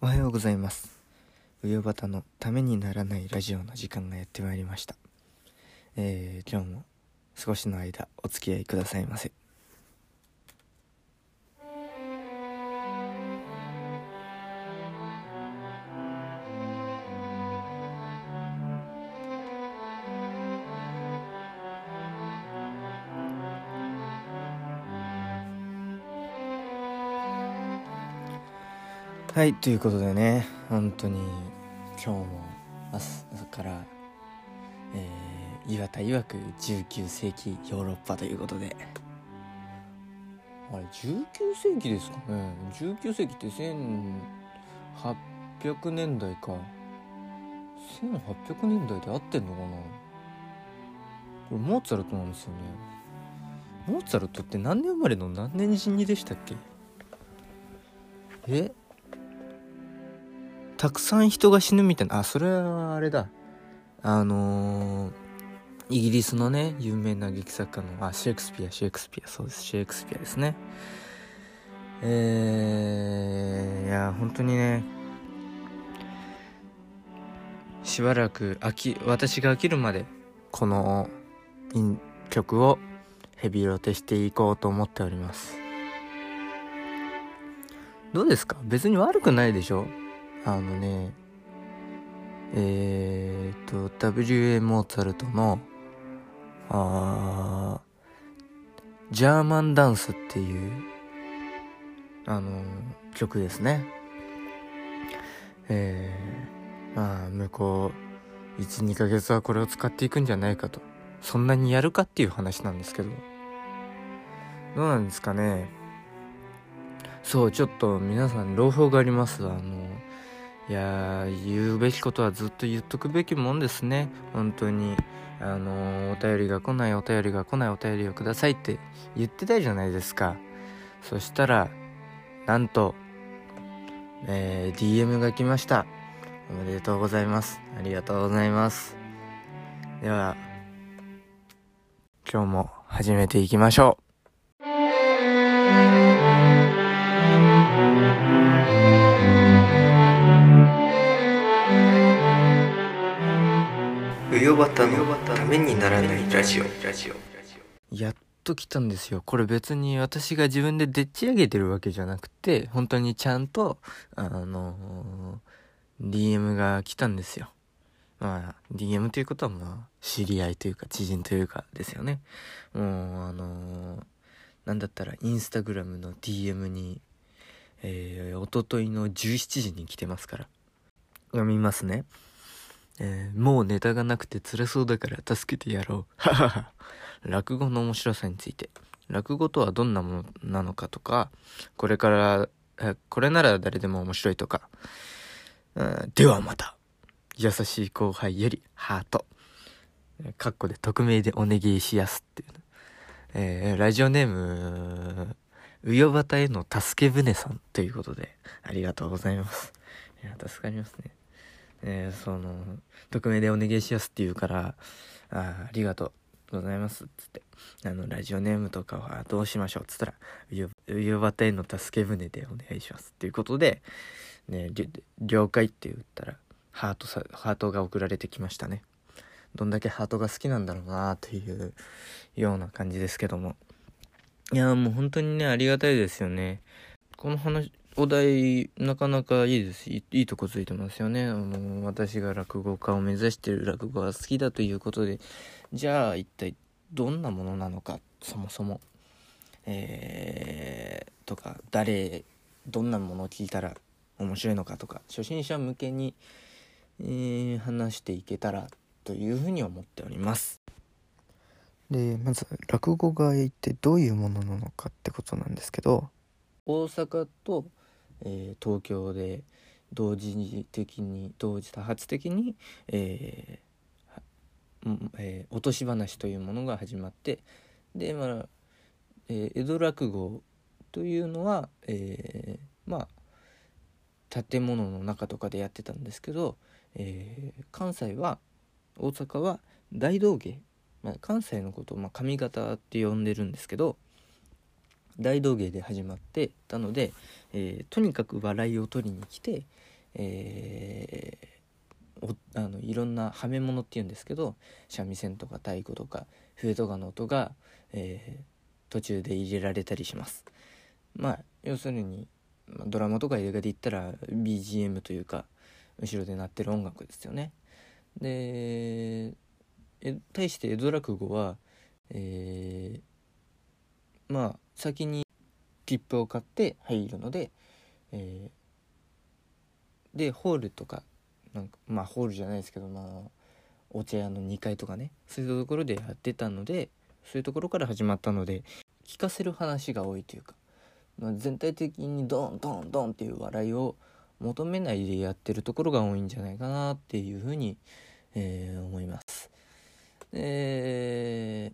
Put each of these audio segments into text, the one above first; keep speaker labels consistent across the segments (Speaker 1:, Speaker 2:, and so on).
Speaker 1: おはようございます。うよばたのためにならないラジオの時間がやってまいりました。えー、今日も少しの間お付き合いくださいませ。はいということでね本当に今日も朝から、えー、岩田曰く19世紀ヨーロッパということで。あれ19世紀ですかね。19世紀って1800年代か。1800年代で合ってんのかな。これモーツァルトなんですよね。モーツァルトって何年生まれの？何年死にでしたっけ？え？たくさん人が死ぬみたいな。あそれはあれだ。あのー、イギリスのね有名な劇作家のあシェイクスピアシェイクスピア。そうです。シェイクスピアですね。えー、いや本当にねしばらく飽き私が飽きるまでこの曲をヘビロテしていこうと思っております。どうですか？別に悪くないでしょ？あのねえー、っと W.A. モーツァルトのあジャーマンダンスっていうあの曲ですね。えー、まあ向こう12ヶ月はこれを使っていくんじゃないかと。そんなにやるかっていう話なんですけど。どうなんですかね。そうちょっと皆さん朗報があります。あのいや言うべきことはずっと言っとくべきもんですね。本当に。あのお便りが来ないお便りが来ないお便りをくださいって言ってたじゃないですか。そしたらなんと、えー、DM が来ました。おめでとうございます。ありがとうございます。では今日も始めていきましょう。うよばたのためにならないラジオ。やっと来たんですよ。これ別に私が自分ででっち上げてるわけじゃなくて本当にちゃんとあの、DM が来たんですよ。まあ DM ということはまあ知り合いというか知人というかですよね。もうあの、なんだったらインスタグラムの DM にえー、おとといの17時に来てますから。読みますね。えー、もうネタがなくて辛そうだから助けてやろう。ははは。落語の面白さについて。落語とはどんなものなのかとか、これから、えこれなら誰でも面白いとか。うん、ではまた。優しい後輩よりハート。カッコで匿名でお願いしやすっていう。えー、ラジオネーム、うよばたへの助け舟さんということで、ありがとうございます。いや、助かりますね。えー、その、匿名でお願いしやすって言うから、あありがとうございますっつって、あの、ラジオネームとかはどうしましょうっつったら、うゆばたへの助け舟でお願いしますっていうことで、ね、了解って言ったら、ハートさ、ハートが送られてきましたね。どんだけハートが好きなんだろうなというような感じですけども。いや、もう本当にね、ありがたいですよね。この話、お題なかなかいいです。いいとこついてますよね。あの私が落語家を目指してる落語が好きだということで。じゃあ一体どんなものなのかそもそも。えー、とか誰どんなものを聞いたら面白いのかとか初心者向けに、えー、話していけたらというふうに思っております。でまず落語が一体どういうものなのかってことなんですけど。大阪とえー、東京で同時的に同時多発的に、えーえー、落とし話というものが始まってでまあ、えー、江戸落語というのは、えー、まあ建物の中とかでやってたんですけど、えー、関西は大阪は大道芸、まあ、関西のことを、まあ、上方って呼んでるんですけど大道芸で始まってたので、えー、とにかく笑いを取りに来て、えー、あのいろんなはめ物っていうんですけど三味線とか太鼓とか笛とかの音が、えー、途中で入れられたりします。まあ要するに、ドラマとか映画で言ったら BGM というか後ろで鳴ってる音楽ですよね。で対して江戸落語は、えー、まあ先に切符を買って入るので、えー、でホールとかなんかまあホールじゃないですけどまあお茶屋の2階とかねそういうところでやってたのでそういうところから始まったので聞かせる話が多いというか、まあ、全体的にドンドンドンっていう笑いを求めないでやってるところが多いんじゃないかなっていうふうに、えー、思います。で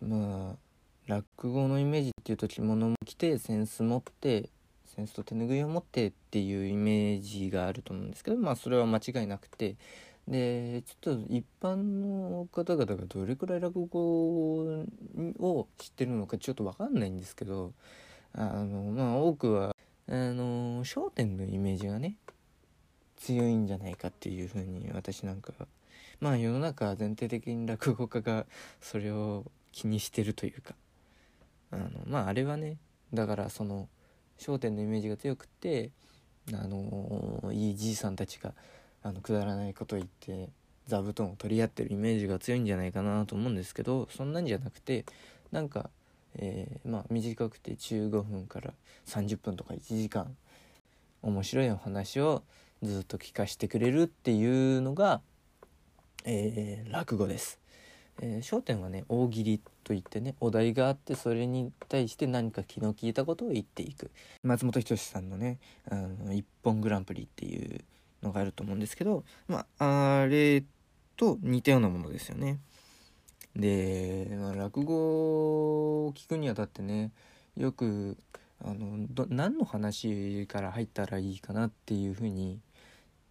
Speaker 1: まあ落語のイメージっていうと着物も着てセンス持ってセンスと手拭いを持ってっていうイメージがあると思うんですけどまあそれは間違いなくて。でちょっと一般の方々がどれくらい落語を知ってるのかちょっと分かんないんですけどあのまあ多くはあの『笑点』のイメージがね強いんじゃないかっていうふうに私なんかまあ世の中全体的に落語家がそれを気にしてるというか。あのまああれはねだからその『笑点』のイメージが強くてあのいいじいさんたちがあのくだらないこと言って座布団を取り合ってるイメージが強いんじゃないかなと思うんですけどそんなんじゃなくてなんか、えー、まあ短くて15分から30分とか1時間面白いお話をずっと聞かせてくれるっていうのが、えー、落語です。えー、焦点はね大喜利といってねお題があってそれに対して何か気の利いたことを言っていく松本人志さんのね「あの一本グランプリ」っていうのがあると思うんですけど、まあ、あれと似たようなものですよね。で、まあ、落語を聞くにあたってねよくあのど何の話から入ったらいいかなっていうふうに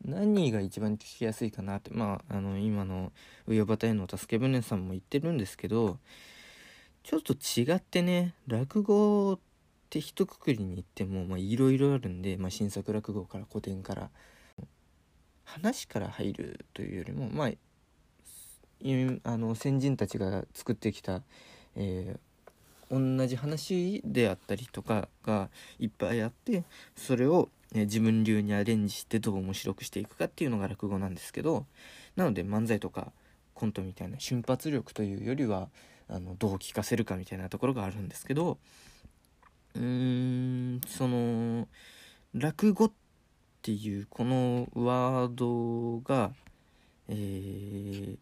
Speaker 1: 何が一番聞きやすいかなってまああの今の上端への助け舟さんも言ってるんですけどちょっと違ってね落語って一括りに言ってもまあいろいろあるんで、まあ、新作落語から古典から話から入るというよりもまああの先人たちが作ってきた、えー、同じ話であったりとかがいっぱいあってそれを、ね、自分流にアレンジしてどう面白くしていくかっていうのが落語なんですけどなので漫才とかコントみたいな瞬発力というよりはあのどう聞かせるかみたいなところがあるんですけどうーんその落語っていうこのワードが、えー、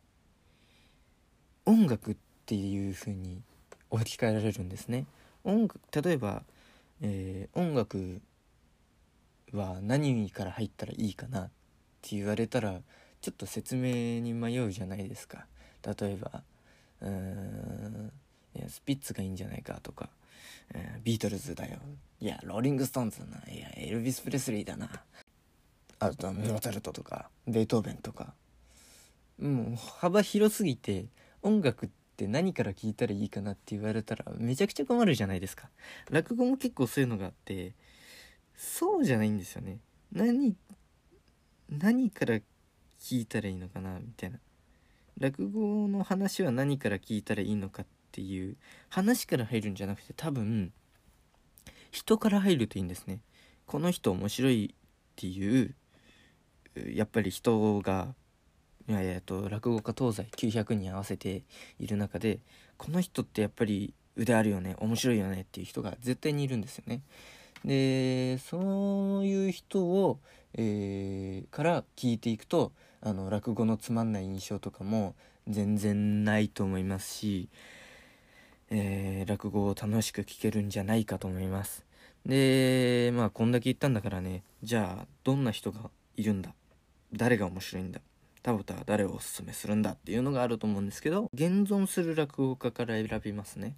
Speaker 1: 音楽っていう風に置き換えられるんですね。音楽例えば、えー、音楽は何から入ったらいいかなって言われたらちょっと説明に迷うじゃないですか。例えばうーんいやスピッツがいいんじゃないかとか、えー、ビートルズだよ。いやローリング・ストーンズだな。いやエルビス・プレスリーだな。あとはモーツァルトとかベートーベンとか。もう幅広すぎて音楽って何から聞いたらいいかなって言われたらめちゃくちゃ困るじゃないですか。落語も結構そういうのがあってそうじゃないんですよね。何何から聞いたらいいのかなみたいな。落語の話は何から聞いたらいいのかっていう話から入るんじゃなくて多分人から入るといいんですね。この人面白いっていうやっぱり人がいやいやと落語家東西900人合わせている中でこの人ってやっぱり腕あるよね面白いよねっていう人が絶対にいるんですよね。でそういう人を、えー、から聞いていくとあの落語のつまんない印象とかも全然ないと思いますし、えー、落語を楽しく聞けるんじゃないかと思います。でまあこんだけ言ったんだからねじゃあどんな人がいるんだ？誰が面白いんだ？田畑は誰をおすすめするんだ？っていうのがあると思うんですけど現存する落語家から選びますね。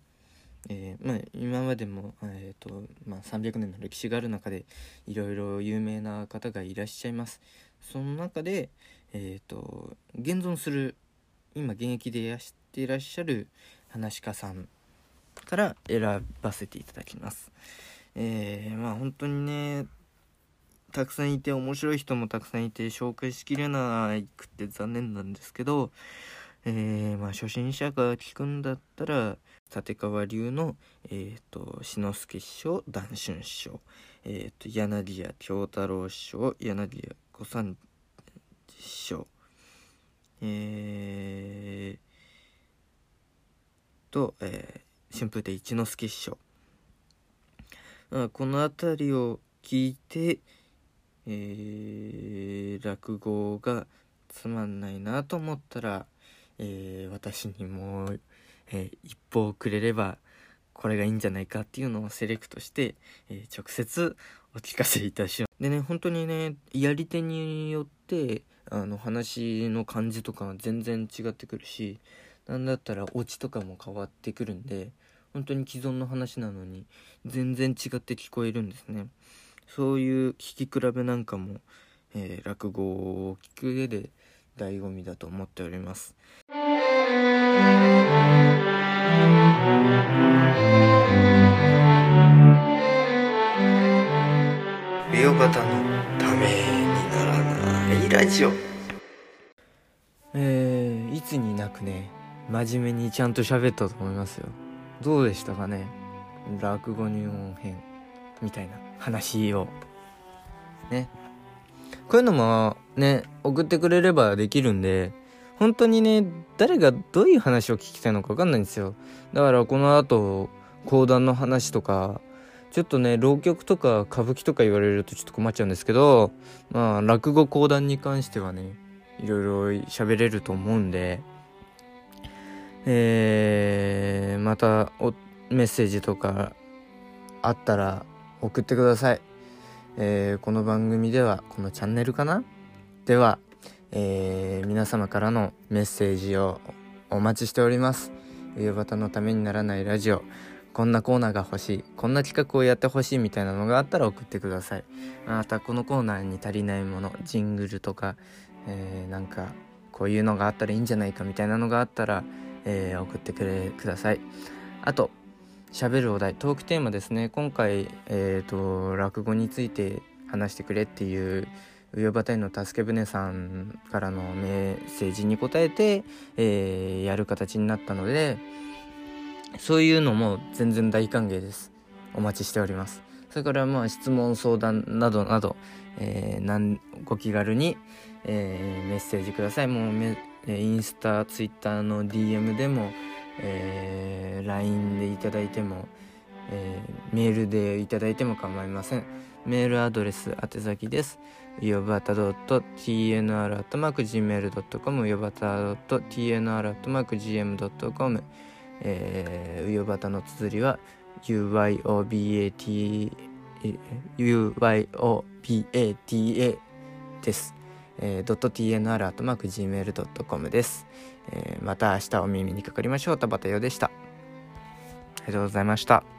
Speaker 1: えー、まあ、今までも、えーとまあ、300年の歴史がある中でいろいろ有名な方がいらっしゃいます。その中で、えーと、現存する今現役でいらしていらっしゃる話家さんから選ばせていただきますえー、まあ本当にねたくさんいて面白い人もたくさんいて紹介しきれなくて残念なんですけどえー、まあ初心者が聞くんだったら立川流の、えーと、志の輔師匠談春師匠、えーと、柳家京太郎師匠柳家小三師匠えー、と、えー、春風亭一之輔師匠。あこの辺りを聞いて、えー、落語がつまんないなと思ったら、えー、私にもう、えー、一報くれればこれがいいんじゃないかっていうのをセレクトして、えー、直接お聞かせいたします。でね本当にねやり手によってあの話の感じとか全然違ってくるしなんだったらオチとかも変わってくるんで本当に既存の話なのに全然違って聞こえるんですねそういう聞き比べなんかも、えー、落語を聞く上で醍醐味だと思っております美容方のためにならないラジオ。えー、いつになくね真面目にちゃんと喋ったと思いますよ。どうでしたかね落語入門編みたいな話を。ね。こういうのもね送ってくれればできるんで本当にね誰がどういう話を聞きたいのか分かんないんですよ。だからこの後講談の話とかちょっとね浪曲とか歌舞伎とか言われるとちょっと困っちゃうんですけどまあ落語講談に関してはねいろいろ喋れると思うんでえー、またメッセージとかあったら送ってください、えー、この番組ではこのチャンネルかな？では、えー、皆様からのメッセージをお待ちしております。夕方のためにならないラジオ。こんなコーナーが欲しい。こんな企画をやってほしいみたいなのがあったら送ってください。またこのコーナーに足りないものジングルとか、えー、なんかこういうのがあったらいいんじゃないかみたいなのがあったら、えー、送ってくれください。あと喋るお題。トークテーマですね。今回、えーと、落語について話してくれっていう上端の助け舟さんからのメッセージに答えて、えー、やる形になったのでそういうのも全然大歓迎です。お待ちしております。それからまあ質問相談などなど、えー、なんご気軽に、えー、メッセージください。もうめインスタツイッターの DM でも、えー、LINE でいただいても、えー、メールでいただいても構いません。メールアドレス宛先です。よばた .tnr.gmail.com よばた .tnr.gm.com えー、うよばたの綴りは UYOBAT UYOBATA です。えー、.tnr.gmail.com です、えー。また明日お耳にかかりましょう。田畑よでした。ありがとうございました。